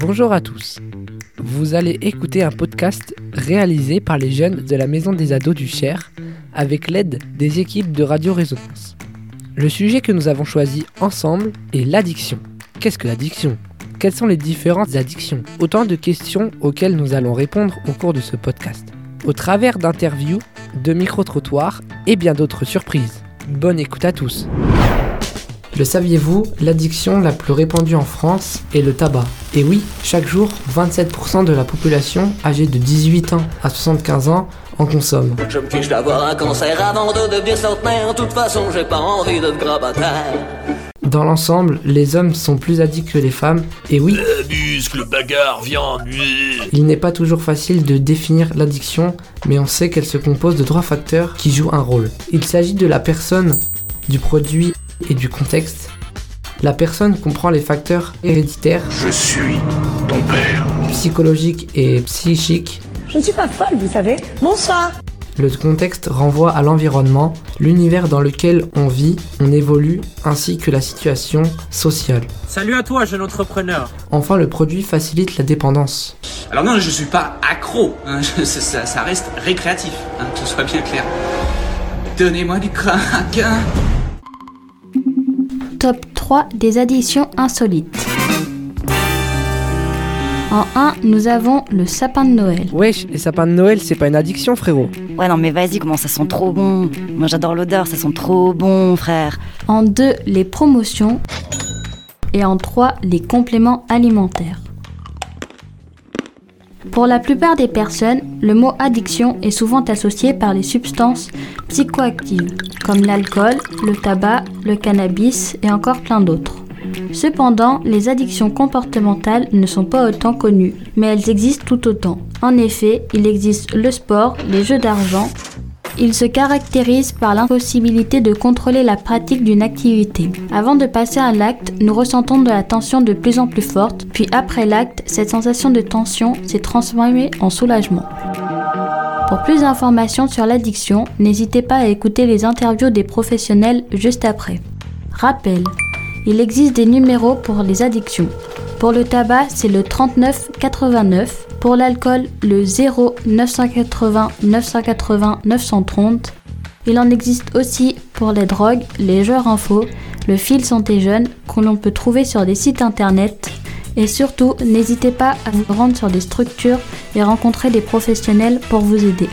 Bonjour à tous. Vous allez écouter un podcast réalisé par les jeunes de la Maison des ados du Cher avec l'aide des équipes de Radio Résonance. Le sujet que nous avons choisi ensemble est l'addiction. Qu'est-ce que l'addiction? Quelles sont les différentes addictions? Autant de questions auxquelles nous allons répondre au cours de ce podcast. Au travers d'interviews, de micro-trottoirs et bien d'autres surprises. Bonne écoute à tous. Le saviez-vous, l'addiction la plus répandue en France est le tabac. Et oui, chaque jour, 27% de la population âgée de 18 ans à 75 ans en consomme. Je me fiche d'avoir un cancer avant de devenir centenaire. De toute façon, j'ai pas envie de grabataire. Dans l'ensemble, les hommes sont plus addicts que les femmes, et oui, muscle, bagarre, viande, nuit. il n'est pas toujours facile de définir l'addiction, mais on sait qu'elle se compose de trois facteurs qui jouent un rôle. Il s'agit de la personne, du produit et du contexte. La personne comprend les facteurs héréditaires, Je suis ton père. psychologiques et psychiques. Je ne suis pas folle, vous savez. Bonsoir. Le contexte renvoie à l'environnement, l'univers dans lequel on vit, on évolue, ainsi que la situation sociale. Salut à toi, jeune entrepreneur. Enfin, le produit facilite la dépendance. Alors non, je suis pas accro, hein, je- ça, ça reste récréatif, hein, que ce soit bien clair. Donnez-moi du crack. hein. Top 3 des addictions insolites. En 1, nous avons le sapin de Noël. Wesh, les sapins de Noël, c'est pas une addiction, frérot. Ouais, non, mais vas-y, comment ça sent trop bon? Moi, j'adore l'odeur, ça sent trop bon, frère. En 2, les promotions. Et en 3, les compléments alimentaires. Pour la plupart des personnes, le mot addiction est souvent associé par les substances psychoactives, comme l'alcool, le tabac, le cannabis et encore plein d'autres. Cependant, les addictions comportementales ne sont pas autant connues, mais elles existent tout autant. En effet, il existe le sport, les jeux d'argent. Ils se caractérisent par l'impossibilité de contrôler la pratique d'une activité. Avant de passer à l'acte, nous ressentons de la tension de plus en plus forte, puis après l'acte, cette sensation de tension s'est transformée en soulagement. Pour plus d'informations sur l'addiction, n'hésitez pas à écouter les interviews des professionnels juste après. Rappel, il existe des numéros pour les addictions. Pour le tabac, c'est le 39 89. Pour l'alcool, le 0 980 980 930. Il en existe aussi pour les drogues, les joueurs info, le fil santé jeune que l'on peut trouver sur des sites internet. Et surtout, n'hésitez pas à vous rendre sur des structures et rencontrer des professionnels pour vous aider.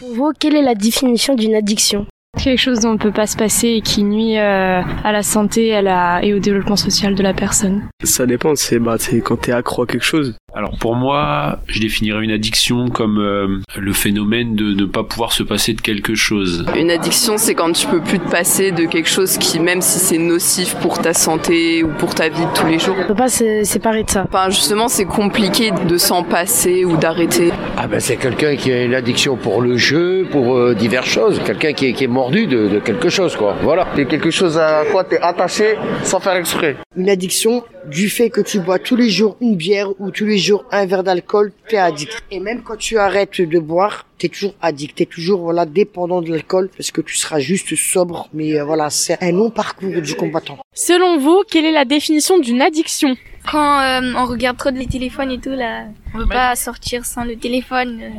Pour vous, quelle est la définition d'une addiction? Quelque chose dont on ne peut pas se passer et qui nuit euh, à la santé à la, et au développement social de la personne. Ça dépend, c'est bah, quand t'es accro à quelque chose. Alors pour moi, je définirais une addiction comme euh, le phénomène de ne pas pouvoir se passer de quelque chose. Une addiction, c'est quand tu peux plus te passer de quelque chose qui, même si c'est nocif pour ta santé ou pour ta vie de tous les jours, On peut pas se séparer de ça. enfin justement, c'est compliqué de s'en passer ou d'arrêter. Ah ben c'est quelqu'un qui a une addiction pour le jeu, pour euh, diverses choses. Quelqu'un qui est, qui est mordu de, de quelque chose, quoi. Voilà. C'est quelque chose à quoi t'es attaché sans faire exprès. Une addiction du fait que tu bois tous les jours une bière ou tous les jours un verre d'alcool, t'es addict. Et même quand tu arrêtes de boire, t'es toujours addict. T'es toujours voilà dépendant de l'alcool parce que tu seras juste sobre. Mais euh, voilà, c'est un long parcours du combattant. Selon vous, quelle est la définition d'une addiction? Quand euh, on regarde trop de les téléphones et tout, là, on veut pas sortir sans le téléphone. euh.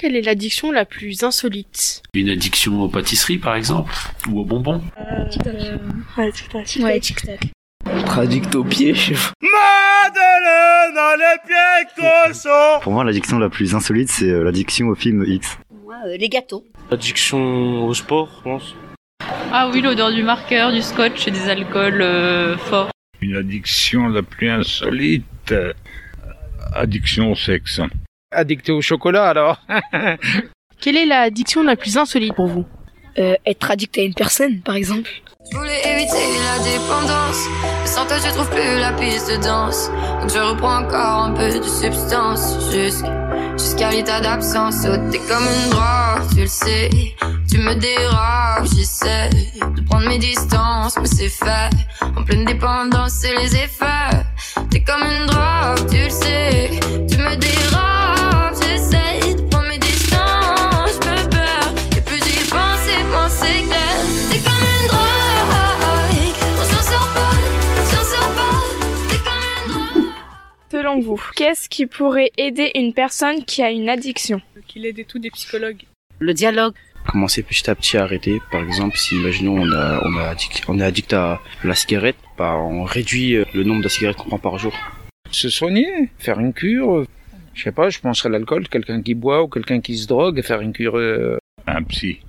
Quelle est l'addiction la plus insolite? Une addiction aux pâtisseries par exemple, ou aux bonbons? Ouais, tic-tac. Ouais, tic-tac. Addict aux pieds, je sais. Madeleine dans les pieds. Pour moi, l'addiction la plus insolite, c'est euh, l'addiction au film X. Moi, euh, les gâteaux. Addiction au sport, je pense. Ah oui, l'odeur du marqueur, du scotch et des alcools euh, forts. Une addiction la plus insolite. euh, Addiction au sexe. Addicté au chocolat alors. Quelle est l'addiction la plus insolite pour vous? Euh, être addict à une personne, par exemple. Je voulais éviter la dépendance, mais sans toi je trouve plus la piste de danse. Donc je reprends encore un peu de substance, jusqu'à jusqu'à l'état d'absence. Oh, t'es comme une drogue, tu le sais, tu me déranges. J'essaie de prendre mes distances, mais c'est fait. En pleine dépendance, c'est les effets. T'es comme une drogue, tu le sais, tu me déranges. Selon vous, qu'est-ce qui pourrait aider une personne qui a une addiction Qu'il aide et tout des psychologues. Le dialogue. Commencer petit à petit à arrêter. Par exemple, si imaginons on a on a addict, on est addict à la cigarette, bah on réduit euh, le nombre de cigarettes qu'on prend par jour. Se soigner, faire une cure. Je sais pas, je penserais à l'alcool, quelqu'un qui boit ou quelqu'un qui se drogue, faire une cure. euh, Un psy.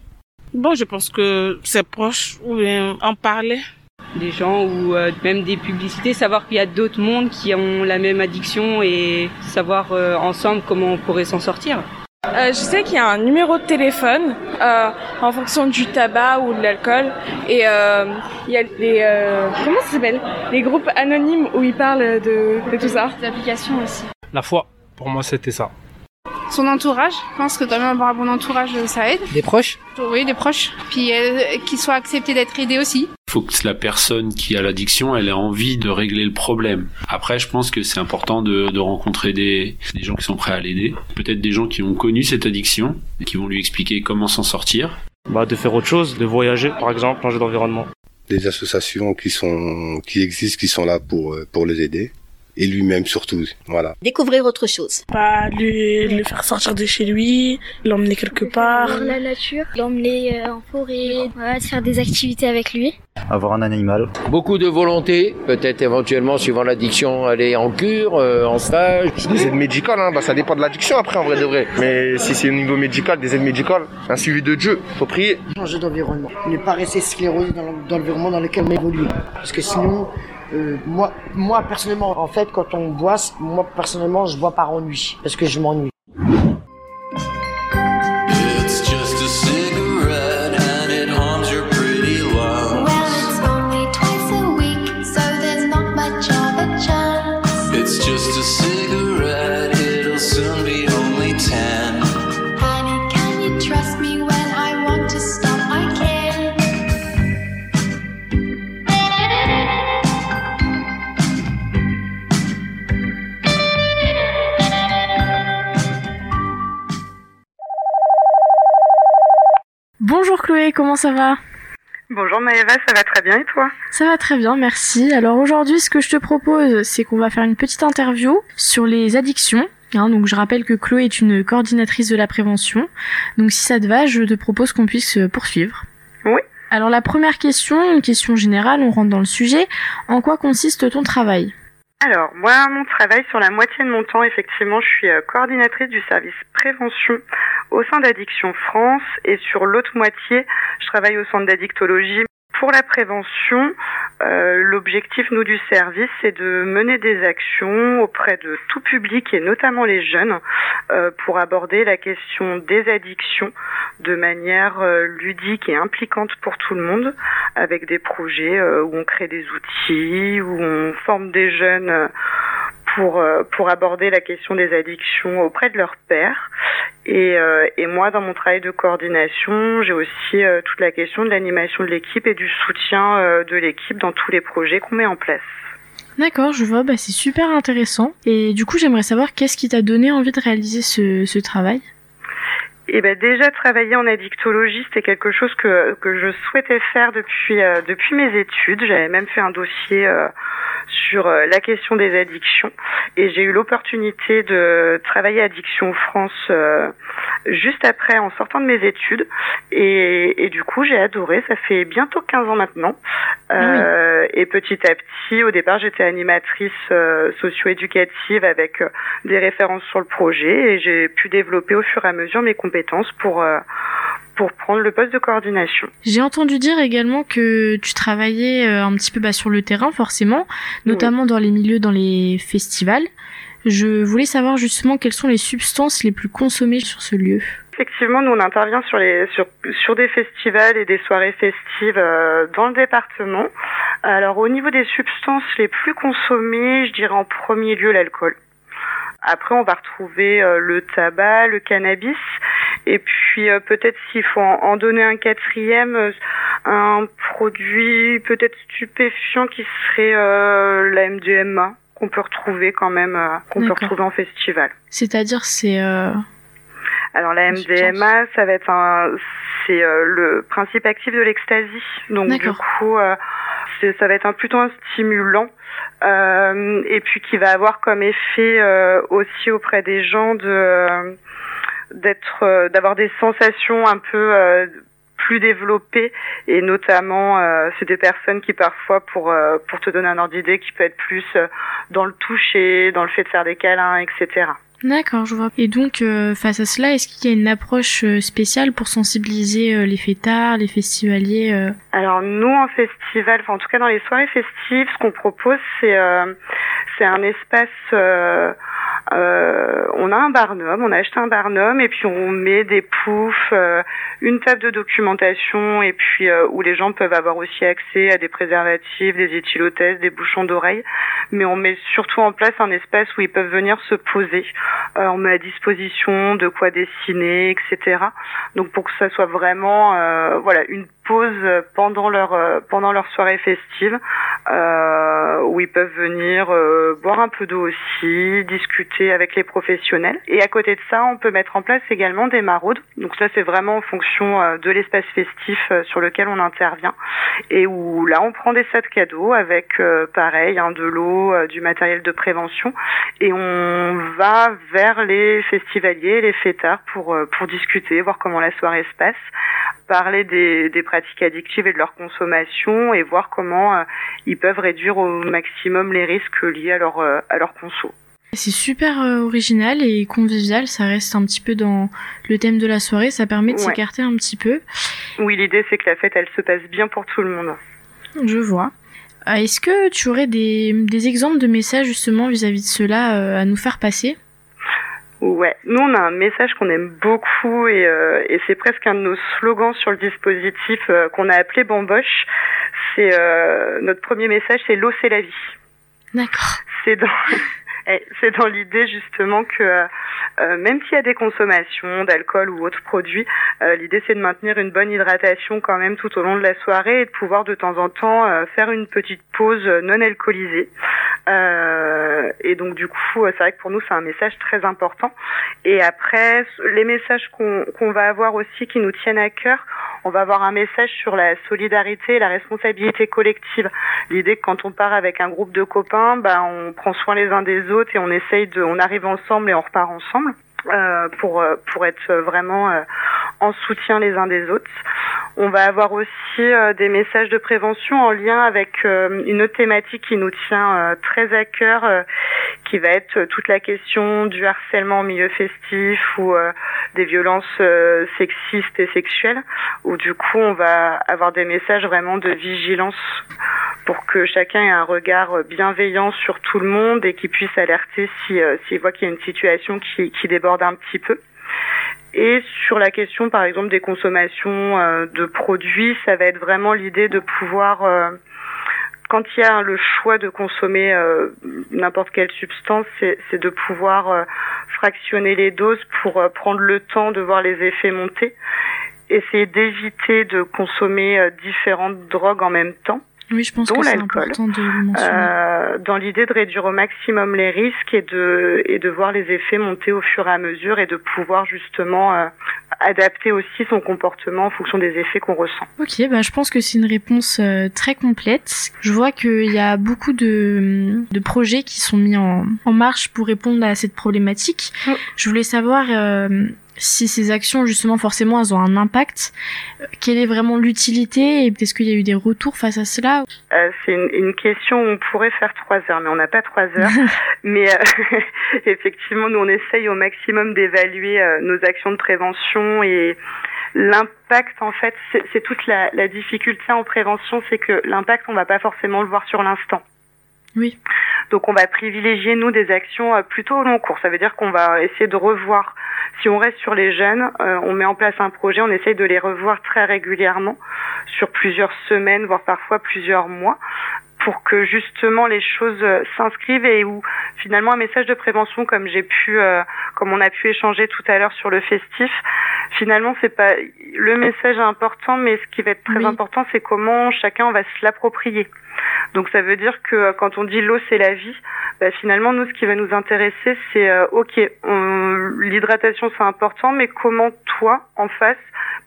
Bon, je pense que c'est proche ou bien en parler. Des gens ou euh, même des publicités, savoir qu'il y a d'autres mondes qui ont la même addiction et savoir euh, ensemble comment on pourrait s'en sortir. Euh, je sais qu'il y a un numéro de téléphone euh, en fonction du tabac ou de l'alcool et euh, il y a les euh, comment ça s'appelle? Les groupes anonymes où ils parlent de, de tout ça. Des applications aussi. La foi, pour moi, c'était ça. Son entourage, je pense que quand même avoir un bon entourage, ça aide. Des proches? Oui, des proches. Puis euh, qu'ils soient acceptés d'être aidés aussi. Il faut que la personne qui a l'addiction, elle ait envie de régler le problème. Après, je pense que c'est important de, de rencontrer des, des gens qui sont prêts à l'aider. Peut-être des gens qui ont connu cette addiction et qui vont lui expliquer comment s'en sortir. Bah de faire autre chose, de voyager par exemple, changer d'environnement. Des associations qui sont qui existent, qui sont là pour euh, pour les aider et lui-même surtout. Voilà. Découvrir autre chose. Pas lui, le faire sortir de chez lui, l'emmener quelque part. Dans la nature, l'emmener euh, en forêt, voilà, faire des activités avec lui. Avoir un animal. Beaucoup de volonté, peut-être éventuellement suivant l'addiction, aller en cure, euh, en stage. Des aides médicales, hein, bah, ça dépend de l'addiction après en vrai de vrai. Mais si c'est au niveau médical, des aides médicales, un suivi de Dieu, faut prier. Changer d'environnement. Ne pas rester sclérosé dans l'environnement dans lequel on évolue. Parce que sinon, euh, moi, moi personnellement, en fait, quand on boit, moi personnellement, je bois par ennui. Parce que je m'ennuie. Comment ça va Bonjour Maëva, ça va très bien et toi Ça va très bien, merci. Alors aujourd'hui, ce que je te propose, c'est qu'on va faire une petite interview sur les addictions. Hein, donc je rappelle que Chloé est une coordinatrice de la prévention. Donc si ça te va, je te propose qu'on puisse euh, poursuivre. Oui. Alors la première question, une question générale, on rentre dans le sujet. En quoi consiste ton travail Alors, moi, mon travail sur la moitié de mon temps, effectivement, je suis euh, coordinatrice du service prévention au sein d'Addiction France et sur l'autre moitié, je travaille au centre d'addictologie. Pour la prévention, euh, l'objectif, nous, du service, c'est de mener des actions auprès de tout public et notamment les jeunes euh, pour aborder la question des addictions de manière euh, ludique et impliquante pour tout le monde, avec des projets où on crée des outils, où on forme des jeunes pour, euh, pour aborder la question des addictions auprès de leurs pairs. Et, euh, et moi, dans mon travail de coordination, j'ai aussi euh, toute la question de l'animation de l'équipe et du soutien de l'équipe dans tous les projets qu'on met en place. D'accord, je vois, bah c'est super intéressant. Et du coup, j'aimerais savoir qu'est-ce qui t'a donné envie de réaliser ce travail? Et ben déjà travailler en addictologie, c'était quelque chose que que je souhaitais faire depuis euh, depuis mes études. J'avais même fait un dossier euh, sur euh, la question des addictions. Et j'ai eu l'opportunité de travailler Addiction France euh, juste après en sortant de mes études. Et, et du coup j'ai adoré. Ça fait bientôt 15 ans maintenant. Euh, et petit à petit, au départ j'étais animatrice euh, socio-éducative avec des références sur le projet. Et j'ai pu développer au fur et à mesure mes compétences pour euh, pour prendre le poste de coordination. J'ai entendu dire également que tu travaillais euh, un petit peu bah, sur le terrain, forcément, notamment dans les milieux, dans les festivals. Je voulais savoir justement quelles sont les substances les plus consommées sur ce lieu? Effectivement, nous on intervient sur les sur sur des festivals et des soirées festives euh, dans le département. Alors au niveau des substances les plus consommées, je dirais en premier lieu l'alcool. Après, on va retrouver euh, le tabac, le cannabis, et puis euh, peut-être s'il faut en, donner un quatrième, euh, un produit peut-être stupéfiant qui serait euh, la MDMA qu'on peut retrouver quand même, euh, qu'on peut retrouver en festival. C'est-à-dire, c'est. Alors la MDMA, ça va être un, c'est euh, le principe actif de l'ecstasy. Donc du coup, euh, ça va être un plutôt un stimulant euh, et puis qui va avoir comme effet euh, aussi auprès des gens de euh, d'être, euh, d'avoir des sensations un peu euh, plus développées et notamment euh, c'est des personnes qui parfois pour euh, pour te donner un ordre d'idée qui peut être plus dans le toucher, dans le fait de faire des câlins, etc. D'accord, je vois. Et donc, euh, face à cela, est-ce qu'il y a une approche euh, spéciale pour sensibiliser euh, les fêtards, les festivaliers euh, Alors nous en festival, enfin en tout cas dans les soirées festives, ce qu'on propose c'est euh, c'est un espace. euh, on a un barnum, on a acheté un barnum et puis on met des poufs, une table de documentation et puis où les gens peuvent avoir aussi accès à des préservatifs, des éthylotestes, des bouchons d'oreilles. Mais on met surtout en place un espace où ils peuvent venir se poser. Euh, on met à disposition de quoi dessiner, etc. Donc pour que ça soit vraiment euh, voilà une pendant leur euh, pendant leur soirée festive euh, où ils peuvent venir euh, boire un peu d'eau aussi, discuter avec les professionnels. Et à côté de ça, on peut mettre en place également des maraudes. Donc ça c'est vraiment en fonction de l'espace festif sur lequel on intervient et où là on prend des sacs cadeaux avec pareil hein, de l'eau, du matériel de prévention et on va vers les festivaliers, les fêtards pour pour discuter, voir comment la soirée se passe, parler des, des pratiques addictives et de leur consommation et voir comment euh, ils peuvent réduire au maximum les risques liés à leur euh, à leur conso. C'est super euh, original et convivial, ça reste un petit peu dans le thème de la soirée, ça permet de Ouais. s'écarter un petit peu. Oui, l'idée c'est que la fête elle se passe bien pour tout le monde. Je vois. Euh, Est-ce que tu aurais des, des exemples de messages justement vis-à-vis de cela à nous faire passer? Ouais, nous on a un message qu'on aime beaucoup et, euh, et c'est presque un de nos slogans sur le dispositif euh, qu'on a appelé Bamboche. C'est euh, notre premier message, c'est l'eau c'est la vie. D'accord. C'est dans eh, c'est dans l'idée justement que euh, même s'il y a des consommations d'alcool ou autres produits, euh, l'idée c'est de maintenir une bonne hydratation quand même tout au long de la soirée et de pouvoir de temps en temps euh, faire une petite pause non alcoolisée. Euh, et donc du coup, euh, c'est vrai que pour nous c'est un message très important. Et après, les messages qu'on va avoir aussi qui nous tiennent à cœur, on va avoir un message sur la solidarité et la responsabilité collective. L'idée que quand on part avec un groupe de copains, bah, on prend soin les uns des autres et on essaye de, on arrive ensemble et on repart ensemble. Euh, pour euh, pour être vraiment euh, en soutien les uns des autres. On va avoir aussi des messages de prévention en lien avec une autre thématique qui nous tient très à cœur, qui va être toute la question du harcèlement au milieu festif ou des violences sexistes et sexuelles, où du coup on va avoir des messages vraiment de vigilance pour que chacun ait un regard bienveillant sur tout le monde et qu'il puisse alerter si s'il voit qu'il y a une situation qui, qui déborde un petit peu. Et sur la question, par exemple, des consommations euh, de produits, ça va être vraiment l'idée de pouvoir, euh, quand il y a le choix de consommer euh, n'importe quelle substance, c'est de pouvoir fractionner les doses pour prendre le temps de voir les effets monter. Essayer d'éviter de consommer différentes drogues en même temps Oui, je pense dont que c'est l'alcool, important de le mentionner. euh, dans l'idée de réduire au maximum les risques et de et de voir les effets monter au fur et à mesure et de pouvoir justement euh, adapter aussi son comportement en fonction des effets qu'on ressent. Ok, bah, je pense que c'est une réponse euh, très complète. Je vois qu'il y a beaucoup de, de projets qui sont mis en, en marche pour répondre à cette problématique. Je voulais savoir euh, si ces actions, justement, forcément, elles ont un impact. Quelle est vraiment l'utilité et est-ce qu'il y a eu des retours face à cela Euh, c'est une, une question où on pourrait faire trois heures, mais on n'a pas trois heures. mais euh, effectivement, nous on essaye au maximum d'évaluer euh, nos actions de prévention et l'impact en fait, c'est c'est toute la, la difficulté en prévention, c'est que l'impact on va pas forcément le voir sur l'instant. Oui. Donc on va privilégier nous des actions euh, plutôt au long cours. Ça veut dire qu'on va essayer de revoir. Si on reste sur les jeunes, euh, on met en place un projet, on essaye de les revoir très régulièrement sur plusieurs semaines, voire parfois plusieurs mois pour que justement les choses euh, s'inscrivent et où finalement un message de prévention comme j'ai pu euh, comme on a pu échanger tout à l'heure sur le festif finalement c'est pas le message est important mais ce qui va être très Oui. important c'est comment chacun va se l'approprier donc ça veut dire que euh, quand on dit l'eau c'est la vie bah, finalement nous ce qui va nous intéresser c'est euh, ok on- l'hydratation c'est important mais comment toi en face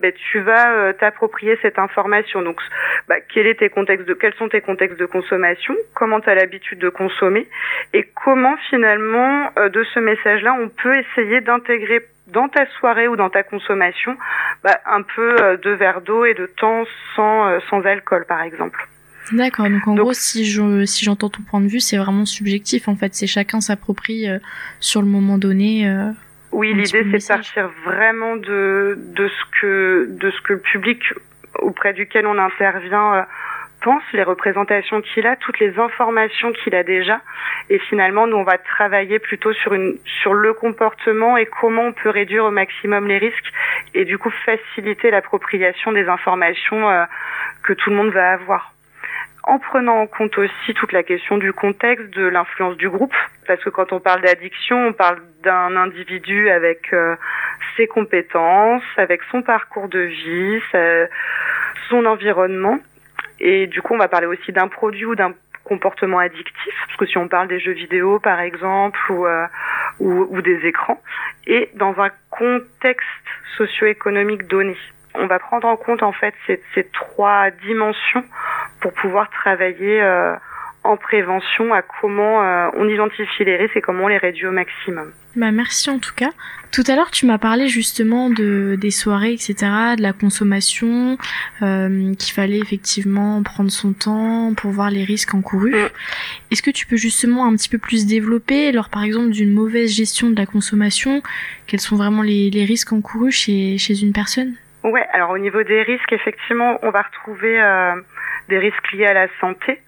bah, tu vas euh, t'approprier cette information? Donc bah, quel est tes contextes de quels sont tes contextes de consommation? Comment tu as l'habitude de consommer? Et comment finalement euh, de ce message là on peut essayer d'intégrer dans ta soirée ou dans ta consommation bah, un peu de verre d'eau et de temps sans sans alcool par exemple? D'accord, donc en gros, si je si j'entends ton point de vue, c'est vraiment subjectif en fait, c'est chacun s'approprie euh, sur le moment donné. euh, Oui, l'idée c'est de partir vraiment de de ce que de ce que le public auprès duquel on intervient euh, pense, les représentations qu'il a, toutes les informations qu'il a déjà, et finalement nous on va travailler plutôt sur une sur le comportement et comment on peut réduire au maximum les risques et du coup faciliter l'appropriation des informations euh, que tout le monde va avoir en prenant en compte aussi toute la question du contexte, de l'influence du groupe, parce que quand on parle d'addiction, on parle d'un individu avec euh, ses compétences, avec son parcours de vie, son environnement, et du coup on va parler aussi d'un produit ou d'un comportement addictif, parce que si on parle des jeux vidéo par exemple ou, euh, des écrans, et dans un contexte socio-économique donné. On va prendre en compte en fait ces trois dimensions pour pouvoir travailler euh, en prévention à comment euh, on identifie les risques et comment on les réduit au maximum. Bah merci en tout cas. Tout à l'heure, tu m'as parlé justement de des soirées, etc., de la consommation, euh, qu'il fallait effectivement prendre son temps pour voir les risques encourus. Est-ce que tu peux justement un petit peu plus développer, lors par exemple d'une mauvaise gestion de la consommation, quels sont vraiment les, les risques encourus chez, chez une personne? Ouais, alors au niveau des risques, effectivement, on va retrouver euh, des risques liés à la santé.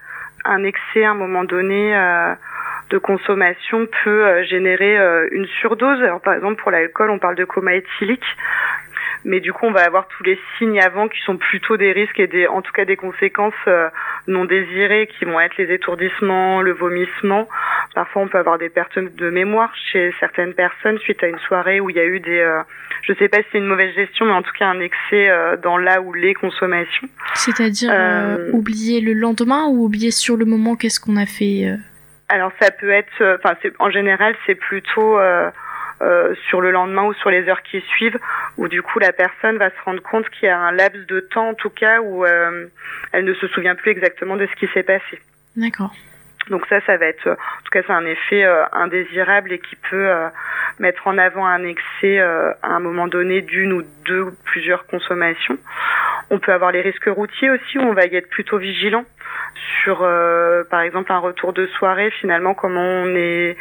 Un excès à un moment donné euh, de consommation peut euh, générer euh, une surdose. Alors par exemple pour l'alcool, on parle de coma éthylique. Mais du coup, on va avoir tous les signes avant qui sont plutôt des risques et des, en tout cas des conséquences euh, non désirées qui vont être les étourdissements, le vomissement. Parfois, on peut avoir des pertes de mémoire chez certaines personnes suite à une soirée où il y a eu des, euh, je sais pas si c'est une mauvaise gestion, mais en tout cas un excès euh, dans la ou les consommations. C'est-à-dire euh, oublier le lendemain ou oublier sur le moment qu'est-ce qu'on a fait Alors ça peut être, enfin en général c'est plutôt euh, euh, sur le lendemain ou sur les heures qui suivent, où du coup la personne va se rendre compte qu'il y a un laps de temps en tout cas où euh, elle ne se souvient plus exactement de ce qui s'est passé. D'accord. Donc ça, ça va être, en tout cas, c'est un effet euh, indésirable et qui peut euh, mettre en avant un excès euh, à un moment donné d'une ou deux ou plusieurs consommations. On peut avoir les risques routiers aussi, où on va y être plutôt vigilant sur, euh, par exemple, un retour de soirée. Finalement, comment on est,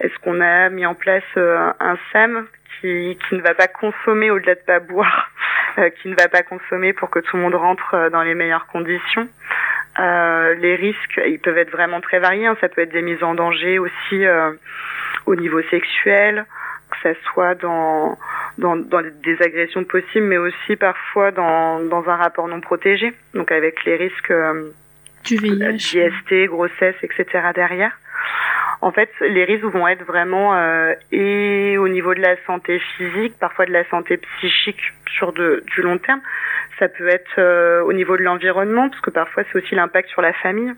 est-ce qu'on a mis en place euh, un SAM qui, qui ne va pas consommer au-delà de pas boire, euh, qui ne va pas consommer pour que tout le monde rentre dans les meilleures conditions. Euh, les risques, ils peuvent être vraiment très variés. hein. Ça peut être des mises en danger aussi euh, au niveau sexuel, que ça soit dans, dans, dans des agressions possibles, mais aussi parfois dans, dans un rapport non protégé, donc avec les risques euh, du VIH, d'IST, grossesse, etc. derrière. En fait, les risques vont être vraiment euh, et au niveau de la santé physique, parfois de la santé psychique sur de, du long terme. Ça peut être euh, au niveau de l'environnement, parce que parfois c'est aussi l'impact sur la famille,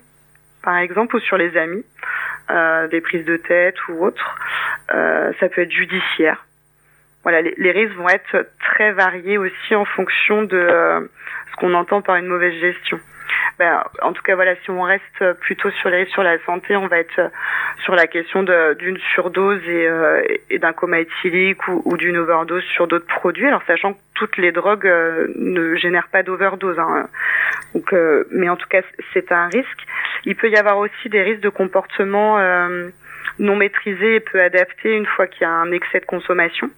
par exemple, ou sur les amis, euh, des prises de tête ou autres. Euh, ça peut être judiciaire. Voilà, les, risques vont être très variés aussi en fonction de ce qu'on entend par une mauvaise gestion. Ben, en tout cas, voilà, si on reste plutôt sur les sur la santé, on va être sur la question d'une surdose et, euh, et d'un coma éthylique ou, d'une overdose sur d'autres produits. Alors, sachant que toutes les drogues euh, ne génèrent pas d'overdose. Hein. Donc, euh, mais en tout cas, c'est un risque. Il peut y avoir aussi des risques de comportement euh, non maîtrisés et peu adaptés une fois qu'il y a un excès de consommation.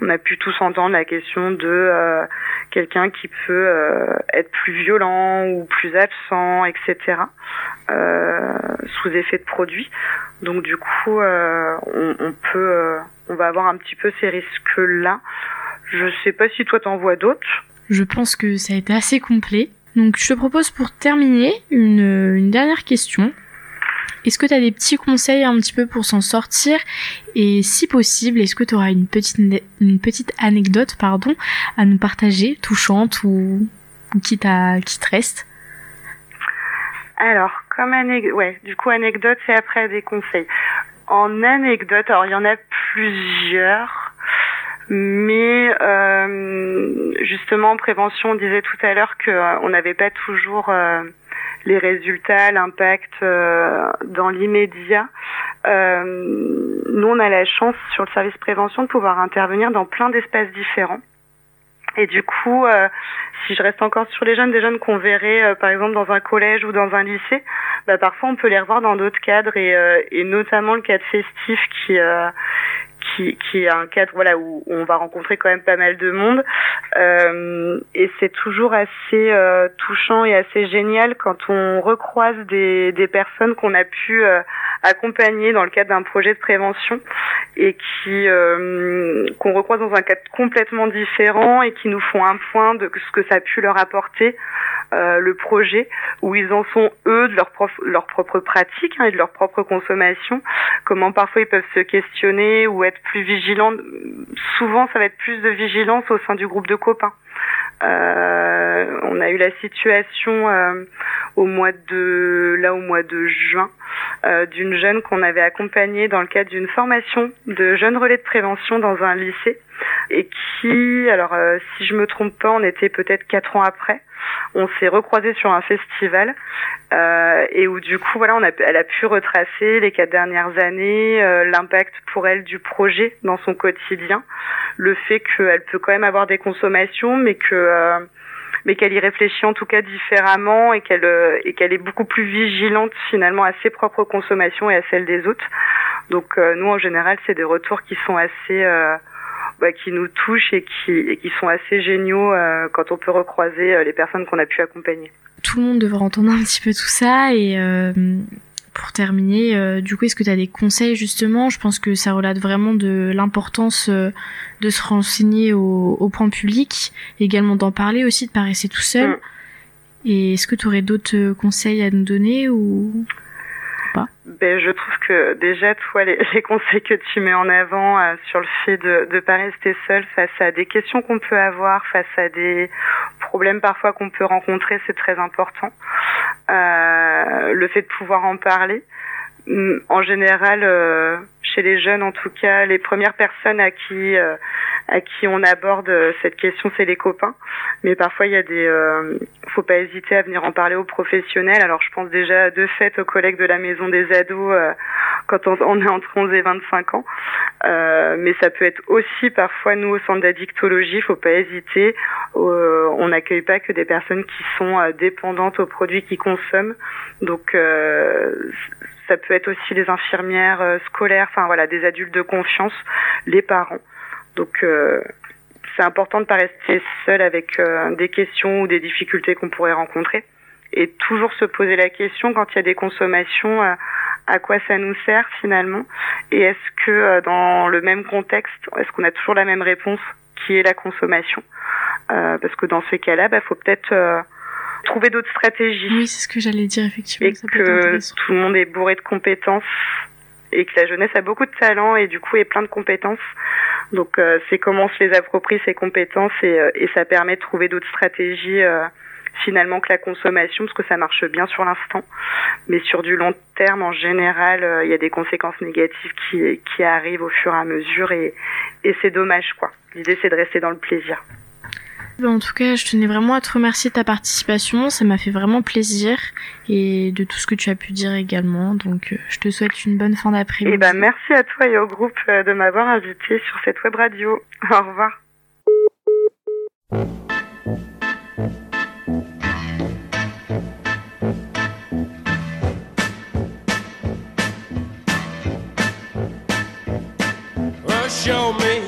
On a pu tous entendre la question de euh, quelqu'un qui peut euh, être plus violent ou plus absent, etc. euh, sous effet de produit. Donc du coup, on, peut, on va avoir un petit peu ces risques-là. Je sais pas si toi t'en vois d'autres. Je pense que ça a été assez complet. Donc je te propose pour terminer une dernière question. Est-ce que tu as des petits conseils un petit peu pour s'en sortir? Et si possible, est-ce que tu auras une petite, une petite anecdote pardon, à nous partager, touchante ou, qui, te reste? Alors, comme anecdote, ouais, du coup anecdote, c'est après des conseils. En anecdote, alors il y en a plusieurs, mais euh, justement en prévention, on disait tout à l'heure que euh, n'avait pas toujours euh, les résultats, l'impact euh, dans l'immédiat. Euh, nous, on a la chance sur le service prévention de pouvoir intervenir dans plein d'espaces différents. Et du coup, euh, si je reste encore sur les jeunes, des jeunes qu'on verrait euh, par exemple dans un collège ou dans un lycée, bah, parfois on peut les revoir dans d'autres cadres et, euh, et notamment le cadre festif qui euh, qui, qui est un cadre voilà où on va rencontrer quand même pas mal de monde. Euh, et c'est toujours assez euh, touchant et assez génial quand on recroise des, des personnes qu'on a pu euh, accompagner dans le cadre d'un projet de prévention et qui euh, qu'on recroise dans un cadre complètement différent et qui nous font un point de ce que ça a pu leur apporter euh, le projet où ils en sont eux de leur, prof, leur propre pratique hein, et de leur propre consommation. Comment parfois ils peuvent se questionner ou être plus vigilants. Souvent ça va être plus de vigilance au sein du groupe de copains. Euh, on a eu la situation euh, au mois de là au mois de juin euh, d'une jeune qu'on avait accompagnée dans le cadre d'une formation de jeunes relais de prévention dans un lycée et qui alors euh, si je me trompe pas on était peut-être quatre ans après on s'est recroisé sur un festival euh, et où du coup voilà on a elle a pu retracer les quatre dernières années euh, l'impact pour elle du projet dans son quotidien le fait qu'elle peut quand même avoir des consommations mais que euh, mais qu'elle y réfléchit en tout cas différemment et qu'elle euh, et qu'elle est beaucoup plus vigilante finalement à ses propres consommations et à celles des autres. Donc euh, nous en général c'est des retours qui sont assez euh, bah, qui nous touchent et qui, et qui sont assez géniaux euh, quand on peut recroiser euh, les personnes qu'on a pu accompagner. Tout le monde devrait entendre un petit peu tout ça et euh, pour terminer, euh, du coup, est-ce que tu as des conseils justement? Je pense que ça relate vraiment de l'importance euh, de se renseigner au, au point public, également d'en parler aussi, de pas rester tout seul. Mm. Et est-ce que tu aurais d'autres conseils à nous donner ou? Ben, je trouve que déjà, toi, les, les conseils que tu mets en avant euh, sur le fait de ne pas rester seul face à des questions qu'on peut avoir, face à des problèmes parfois qu'on peut rencontrer, c'est très important. Euh, le fait de pouvoir en parler. Hum, En général, euh, chez les jeunes, en tout cas, les premières personnes à qui euh, à qui on aborde euh, cette question, c'est les copains. Mais parfois, il y a des, euh, faut pas hésiter à venir en parler aux professionnels. Alors, je pense déjà de fait aux collègues de la maison des ados euh, quand on, est entre 11 et 25 ans. Euh, mais ça peut être aussi parfois nous au centre d'addictologie. Faut pas hésiter. Euh, on n'accueille pas que des personnes qui sont euh, dépendantes aux produits qu'ils consomment. Donc ça peut être aussi les infirmières scolaires, enfin voilà, des adultes de confiance, les parents. Donc euh, c'est important de pas rester seul avec euh, des questions ou des difficultés qu'on pourrait rencontrer. Et toujours se poser la question quand il y a des consommations euh, à quoi ça nous sert finalement? Et est-ce que euh, dans le même contexte est-ce qu'on a toujours la même réponse qui est la consommation? Euh, parce que dans ces cas-là bah faut peut-être euh, trouver d'autres stratégies. Oui, c'est ce que j'allais dire effectivement. et ça peut être que tout le monde est bourré de compétences et que la jeunesse a beaucoup de talent et du coup est plein de compétences. Donc euh, c'est comment on se les approprie ces compétences et, euh, et ça permet de trouver d'autres stratégies euh, finalement que la consommation parce que ça marche bien sur l'instant, mais sur du long terme en général euh, il y a des conséquences négatives qui, qui arrivent au fur et à mesure et, et c'est dommage quoi. L'idée c'est de rester dans le plaisir. Ben, En tout cas, je tenais vraiment à te remercier de ta participation. Ça m'a fait vraiment plaisir et de tout ce que tu as pu dire également. Donc, euh, je te souhaite une bonne fin d'après-midi. Et ben merci à toi et au groupe euh, de m'avoir invité sur cette web radio. Au revoir. Well, show me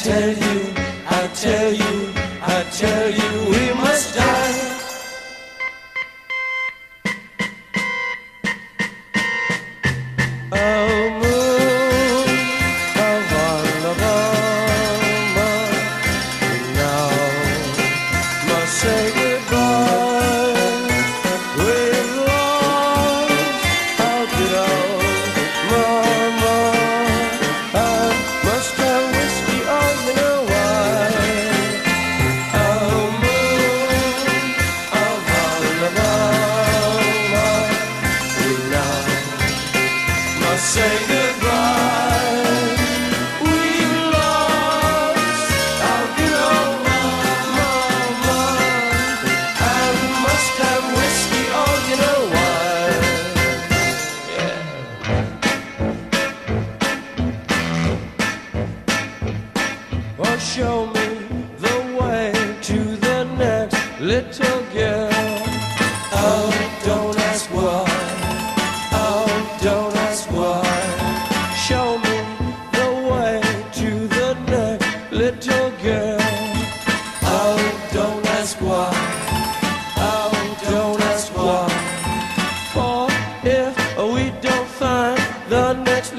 I tell you, I tell you, I tell you we must die.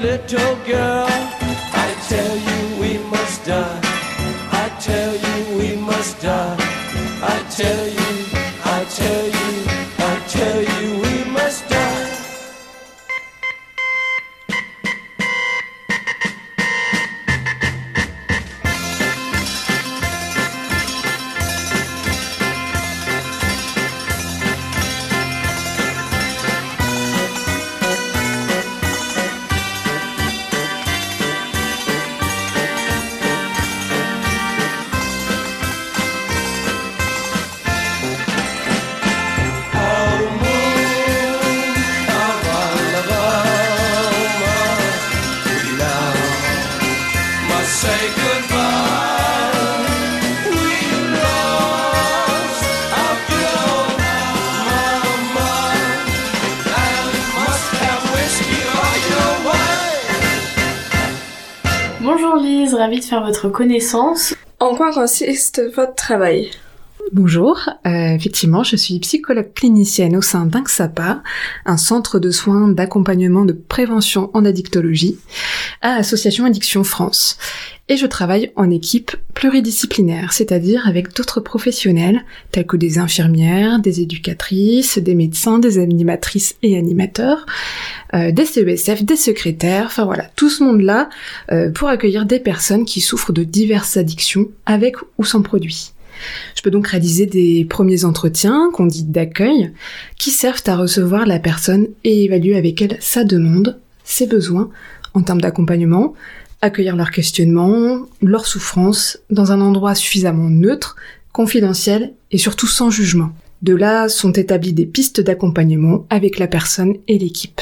Little girl, faire votre connaissance. En quoi consiste votre travail? Bonjour, euh, effectivement, je suis psychologue clinicienne au sein d'INXAPA, un centre de soins d'accompagnement de prévention en addictologie à Association Addiction France. Et je travaille en équipe pluridisciplinaire, c'est-à-dire avec d'autres professionnels tels que des infirmières, des éducatrices, des médecins, des animatrices et animateurs, euh, des CESF, des secrétaires, enfin voilà, tout ce monde-là euh, pour accueillir des personnes qui souffrent de diverses addictions avec ou sans produit. Je peux donc réaliser des premiers entretiens, qu'on dit d'accueil, qui servent à recevoir la personne et évaluer avec elle sa demande, ses besoins en termes d'accompagnement, accueillir leurs questionnements, leurs souffrances, dans un endroit suffisamment neutre, confidentiel et surtout sans jugement. De là sont établies des pistes d'accompagnement avec la personne et l'équipe.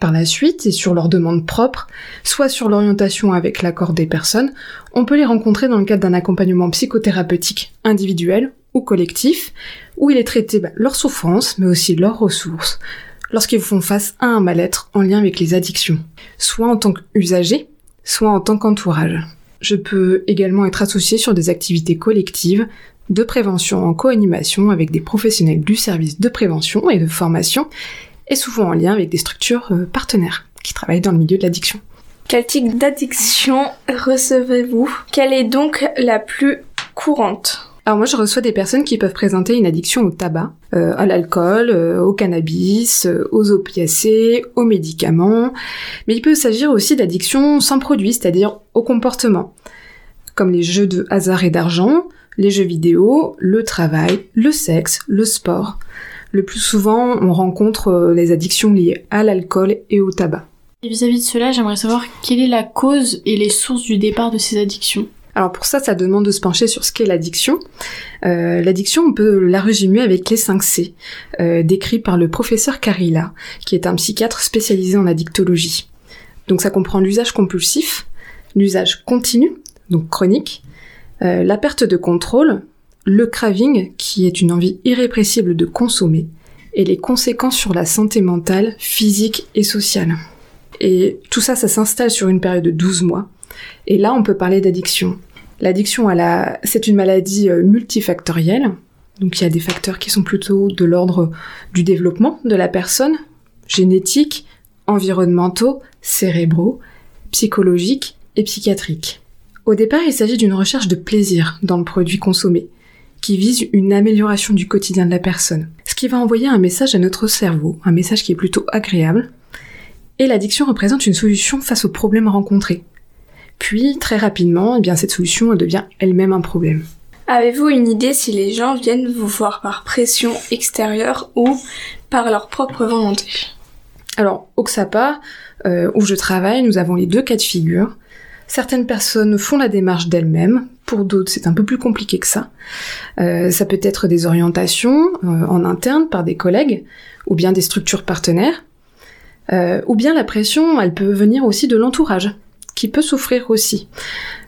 Par la suite, et sur leurs demandes propres, soit sur l'orientation avec l'accord des personnes, on peut les rencontrer dans le cadre d'un accompagnement psychothérapeutique individuel ou collectif, où il est traité bah, leurs souffrances, mais aussi leurs ressources, lorsqu'ils font face à un mal-être en lien avec les addictions, soit en tant qu'usager, soit en tant qu'entourage. Je peux également être associé sur des activités collectives de prévention en co-animation avec des professionnels du service de prévention et de formation, et souvent en lien avec des structures euh, partenaires qui travaillent dans le milieu de l'addiction. Quel type d'addiction recevez-vous? Quelle est donc la plus courante? Alors moi je reçois des personnes qui peuvent présenter une addiction au tabac, euh, à l'alcool, euh, au cannabis, euh, aux opiacés, aux médicaments, mais il peut s'agir aussi d'addictions sans produit, c'est-à-dire au comportement, comme les jeux de hasard et d'argent, les jeux vidéo, le travail, le sexe, le sport. Le plus souvent, on rencontre euh, les addictions liées à l'alcool et au tabac. Et vis-à-vis de cela, j'aimerais savoir quelle est la cause et les sources du départ de ces addictions. Alors pour ça, ça demande de se pencher sur ce qu'est l'addiction. Euh, l'addiction, on peut la résumer avec les 5 C, euh, décrits par le professeur Carilla, qui est un psychiatre spécialisé en addictologie. Donc ça comprend l'usage compulsif, l'usage continu, donc chronique, euh, la perte de contrôle, le craving, qui est une envie irrépressible de consommer, et les conséquences sur la santé mentale, physique et sociale. Et tout ça, ça s'installe sur une période de 12 mois. Et là, on peut parler d'addiction. L'addiction, elle a- c'est une maladie euh, multifactorielle. Donc il y a des facteurs qui sont plutôt de l'ordre du développement de la personne, génétiques, environnementaux, cérébraux, psychologiques et psychiatriques. Au départ, il s'agit d'une recherche de plaisir dans le produit consommé, qui vise une amélioration du quotidien de la personne. Ce qui va envoyer un message à notre cerveau, un message qui est plutôt agréable. Et l'addiction représente une solution face aux problèmes rencontrés. Puis, très rapidement, eh bien, cette solution elle devient elle-même un problème. Avez-vous une idée si les gens viennent vous voir par pression extérieure ou par leur propre volonté? Alors, au XAPA, euh, où je travaille, nous avons les deux cas de figure. Certaines personnes font la démarche d'elles-mêmes, pour d'autres c'est un peu plus compliqué que ça. Euh, ça peut être des orientations euh, en interne par des collègues, ou bien des structures partenaires, Euh, ou bien la pression, elle peut venir aussi de l'entourage, qui peut souffrir aussi,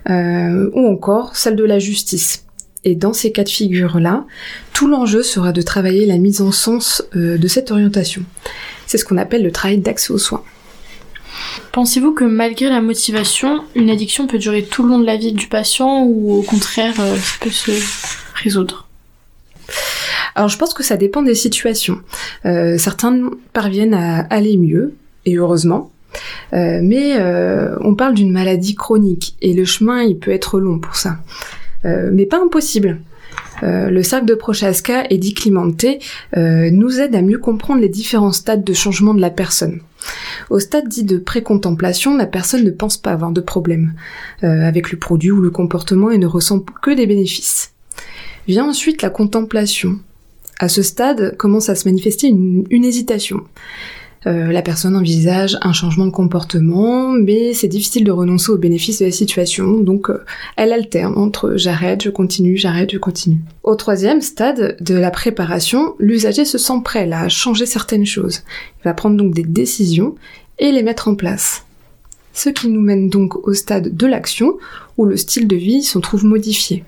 ou encore celle de la justice. Et dans ces cas de figure-là, tout l'enjeu sera de travailler la mise en sens de cette orientation. C'est ce qu'on appelle le travail d'accès aux soins. Pensez-vous que malgré la motivation, une addiction peut durer tout le long de la vie du patient ou au contraire, euh, ça peut se résoudre? Alors je pense que ça dépend des situations. Euh, certains parviennent à aller mieux, et heureusement. Euh, mais euh, on parle d'une maladie chronique, et le chemin il peut être long pour ça. Euh, mais pas impossible. Euh, le cercle de Prochaska et Di Climante euh, nous aide à mieux comprendre les différents stades de changement de la personne. Au stade dit de précontemplation, la personne ne pense pas avoir de problème euh, avec le produit ou le comportement et ne ressent que des bénéfices. Vient ensuite la contemplation. À ce stade commence à se manifester une, une hésitation. Euh, la personne envisage un changement de comportement, mais c'est difficile de renoncer aux bénéfices de la situation, donc euh, elle alterne entre j'arrête, je continue, j'arrête, je continue. Au troisième stade de la préparation, l'usager se sent prêt à changer certaines choses. Il va prendre donc des décisions et les mettre en place. Ce qui nous mène donc au stade de l'action, où le style de vie s'en trouve modifié.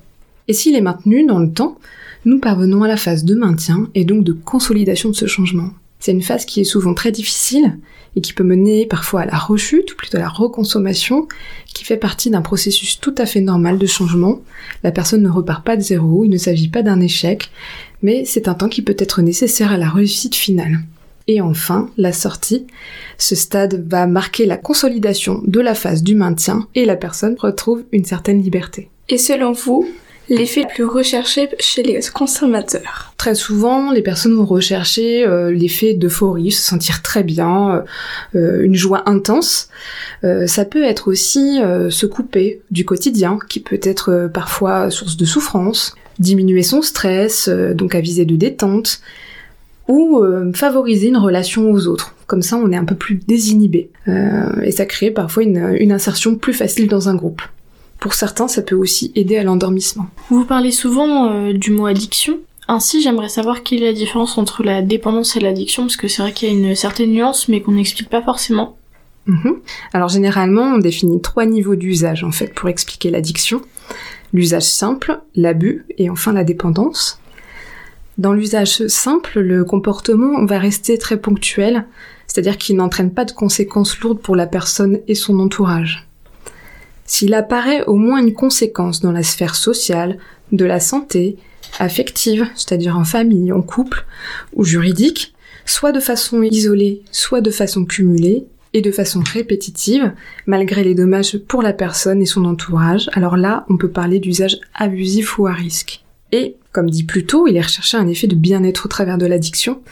Et s'il est maintenu dans le temps, nous parvenons à la phase de maintien et donc de consolidation de ce changement. C'est une phase qui est souvent très difficile et qui peut mener parfois à la rechute ou plutôt à la reconsommation, qui fait partie d'un processus tout à fait normal de changement. La personne ne repart pas de zéro, il ne s'agit pas d'un échec, mais c'est un temps qui peut être nécessaire à la réussite finale. Et enfin, la sortie. Ce stade va marquer la consolidation de la phase du maintien et la personne retrouve une certaine liberté. Et selon vous, l'effet le plus recherché chez les consommateurs Très souvent, les personnes vont rechercher euh, l'effet d'euphorie, se sentir très bien, euh, une joie intense. Euh, ça peut être aussi euh, se couper du quotidien, qui peut être euh, parfois source de souffrance, diminuer son stress, euh, donc à viser de détente, ou euh, favoriser une relation aux autres. Comme ça, on est un peu plus désinhibé. Euh, et ça crée parfois une insertion plus facile dans un groupe. Pour certains, ça peut aussi aider à l'endormissement. Vous parlez souvent euh, du mot addiction. Ainsi, j'aimerais savoir quelle est la différence entre la dépendance et l'addiction, parce que c'est vrai qu'il y a une certaine nuance, mais qu'on n'explique pas forcément. Mhm. Alors généralement, on définit trois niveaux d'usage en fait pour expliquer l'addiction. L'usage simple, l'abus et enfin la dépendance. Dans l'usage simple, le comportement va rester très ponctuel, c'est-à-dire qu'il n'entraîne pas de conséquences lourdes pour la personne et son entourage. S'il apparaît au moins une conséquence dans la sphère sociale, de la santé, affective, c'est-à-dire en famille, en couple, ou juridique, soit de façon isolée, soit de façon cumulée, et de façon répétitive, malgré les dommages pour la personne et son entourage, alors là, on peut parler d'usage abusif ou à risque. Comme dit plus tôt, il est recherché un effet de bien-être au travers de l'addiction.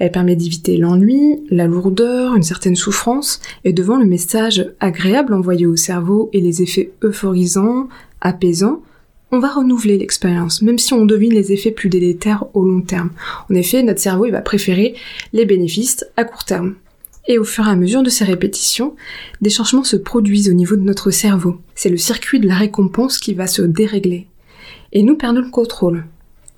Elle permet d'éviter l'ennui, la lourdeur, une certaine souffrance, et devant le message agréable envoyé au cerveau et les effets euphorisants, apaisants, on va renouveler l'expérience, même si on devine les effets plus délétères au long terme. En effet, notre cerveau va préférer les bénéfices à court terme. Et au fur et à mesure de ces répétitions, des changements se produisent au niveau de notre cerveau. C'est le circuit de la récompense qui va se dérégler. Et nous perdons le contrôle.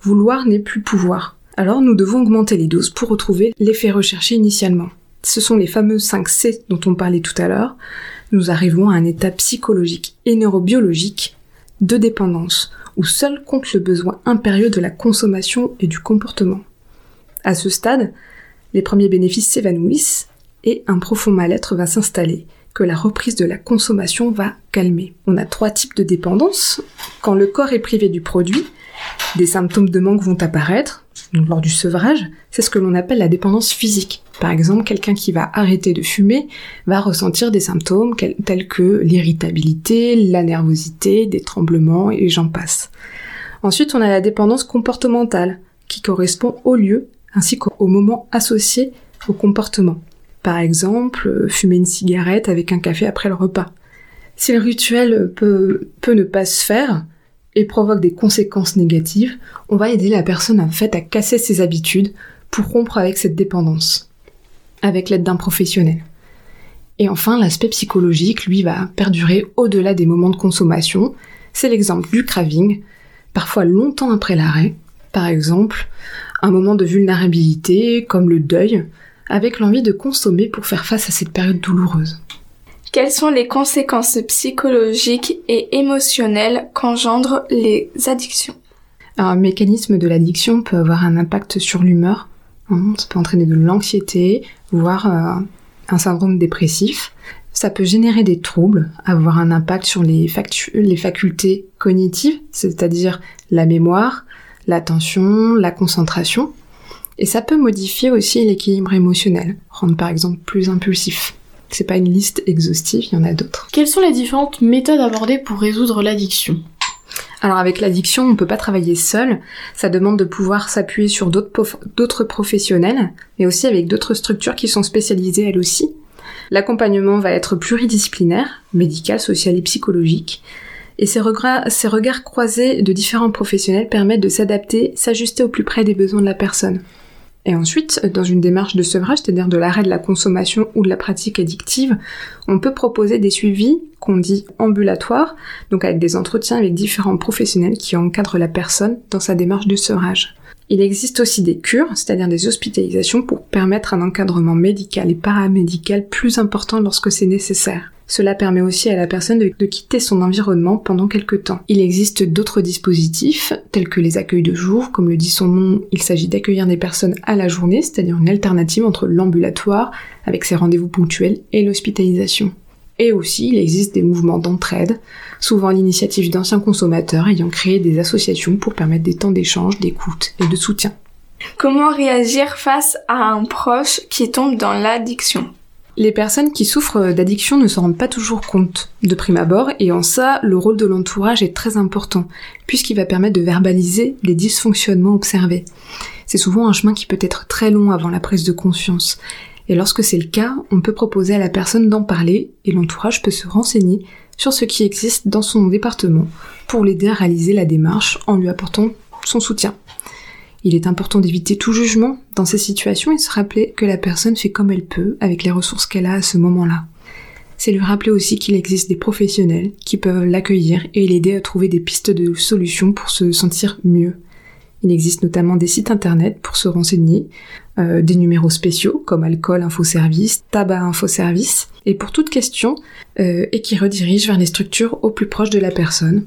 Vouloir n'est plus pouvoir. Alors nous devons augmenter les doses pour retrouver l'effet recherché initialement. Ce sont les fameux 5 C dont on parlait tout à l'heure. Nous arrivons à un état psychologique et neurobiologique de dépendance, où seul compte le besoin impérieux de la consommation et du comportement. À ce stade, les premiers bénéfices s'évanouissent et un profond mal-être va s'installer, que la reprise de la consommation va calmer. On a trois types de dépendance. Quand le corps est privé du produit, des symptômes de manque vont apparaître. Lors du sevrage, c'est ce que l'on appelle la dépendance physique. Par exemple, quelqu'un qui va arrêter de fumer va ressentir des symptômes tels que l'irritabilité, la nervosité, des tremblements et j'en passe. Ensuite, on a la dépendance comportementale qui correspond au lieu ainsi qu'au moment associé au comportement. Par exemple, euh, fumer une cigarette avec un café après le repas. Si le rituel peut ne pas se faire et provoque des conséquences négatives, on va aider la personne en fait à casser ses habitudes pour rompre avec cette dépendance, avec l'aide d'un professionnel. Et enfin, l'aspect psychologique, lui, va perdurer au-delà des moments de consommation. C'est l'exemple du craving, parfois longtemps après l'arrêt. Par exemple, un moment de vulnérabilité, comme le deuil, avec l'envie de consommer pour faire face à cette période douloureuse. Quelles sont les conséquences psychologiques et émotionnelles qu'engendrent les addictions? Un mécanisme de l'addiction peut avoir un impact sur l'humeur. Hein, ça peut entraîner de l'anxiété, voire euh, un syndrome dépressif. Ça peut générer des troubles, avoir un impact sur les, les facultés cognitives, c'est-à-dire la mémoire, l'attention, la concentration. Et ça peut modifier aussi l'équilibre émotionnel, rendre par exemple plus impulsif. C'est pas une liste exhaustive, il y en a d'autres. Quelles sont les différentes méthodes abordées pour résoudre l'addiction? Alors avec l'addiction, on ne peut pas travailler seul, ça demande de pouvoir s'appuyer sur d'autres professionnels, mais aussi avec d'autres structures qui sont spécialisées elles aussi. L'accompagnement va être pluridisciplinaire, médical, social et psychologique, et ces, ces regards croisés de différents professionnels permettent de s'adapter, s'ajuster au plus près des besoins de la personne. Et ensuite, dans une démarche de sevrage, c'est-à-dire de l'arrêt de la consommation ou de la pratique addictive, on peut proposer des suivis qu'on dit ambulatoires, donc avec des entretiens avec différents professionnels qui encadrent la personne dans sa démarche de sevrage. Il existe aussi des cures, c'est-à-dire des hospitalisations pour permettre un encadrement médical et paramédical plus important lorsque c'est nécessaire. Cela permet aussi à la personne de, quitter son environnement pendant quelques temps. Il existe d'autres dispositifs, tels que les accueils de jour. Comme le dit son nom, il s'agit d'accueillir des personnes à la journée, c'est-à-dire une alternative entre l'ambulatoire, avec ses rendez-vous ponctuels, et l'hospitalisation. Et aussi, il existe des mouvements d'entraide, souvent à l'initiative d'anciens consommateurs ayant créé des associations pour permettre des temps d'échange, d'écoute et de soutien. Comment réagir face à un proche qui tombe dans l'addiction? Les personnes qui souffrent d'addiction ne se rendent pas toujours compte de prime abord et en ça, le rôle de l'entourage est très important puisqu'il va permettre de verbaliser les dysfonctionnements observés. C'est souvent un chemin qui peut être très long avant la prise de conscience. Et lorsque c'est le cas, on peut proposer à la personne d'en parler et l'entourage peut se renseigner sur ce qui existe dans son département pour l'aider à réaliser la démarche en lui apportant son soutien. Il est important d'éviter tout jugement dans ces situations et se rappeler que la personne fait comme elle peut avec les ressources qu'elle a à ce moment-là. C'est lui rappeler aussi qu'il existe des professionnels qui peuvent l'accueillir et l'aider à trouver des pistes de solutions pour se sentir mieux. Il existe notamment des sites internet pour se renseigner, euh, des numéros spéciaux comme alcool infoservice, tabac infoservice, et pour toute question, euh, et qui redirigent vers les structures au plus proche de la personne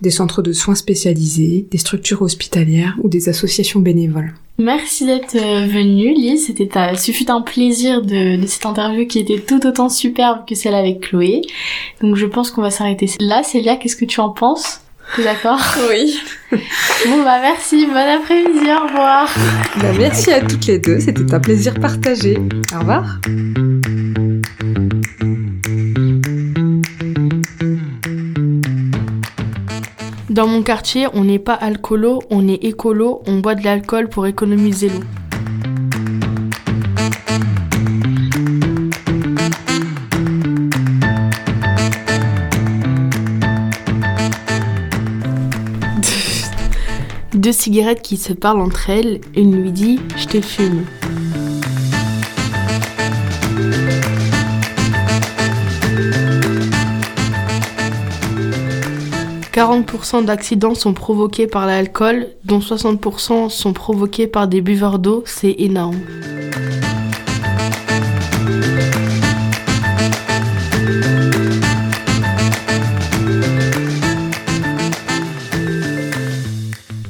des centres de soins spécialisés, des structures hospitalières ou des associations bénévoles. Merci d'être euh, venue, Lise. C'était, ce fut un plaisir de, de, cette interview qui était tout autant superbe que celle avec Chloé. Donc je pense qu'on va s'arrêter là. Célia, qu'est-ce que tu en penses? T'es d'accord? Oui. bon bah merci, bon après-midi, au revoir. Bah, merci à toutes les deux, c'était un plaisir partagé. Au revoir. Dans mon quartier, on n'est pas alcoolo, on est écolo, on boit de l'alcool pour économiser l'eau. Deux cigarettes qui se parlent entre elles, une lui dit Je te fume. 40% d'accidents sont provoqués par l'alcool, dont 60% sont provoqués par des buveurs d'eau, c'est énorme.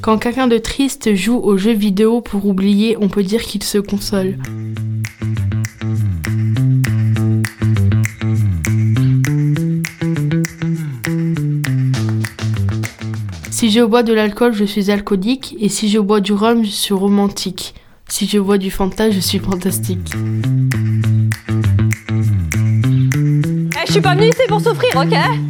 Quand quelqu'un de triste joue aux jeux vidéo pour oublier, on peut dire qu'il se console. Si je bois de l'alcool, je suis alcoolique, et si je bois du rhum, je suis romantique. Si je bois du Fanta, je suis fantastique. Eh, je suis pas venue ici pour souffrir, ok?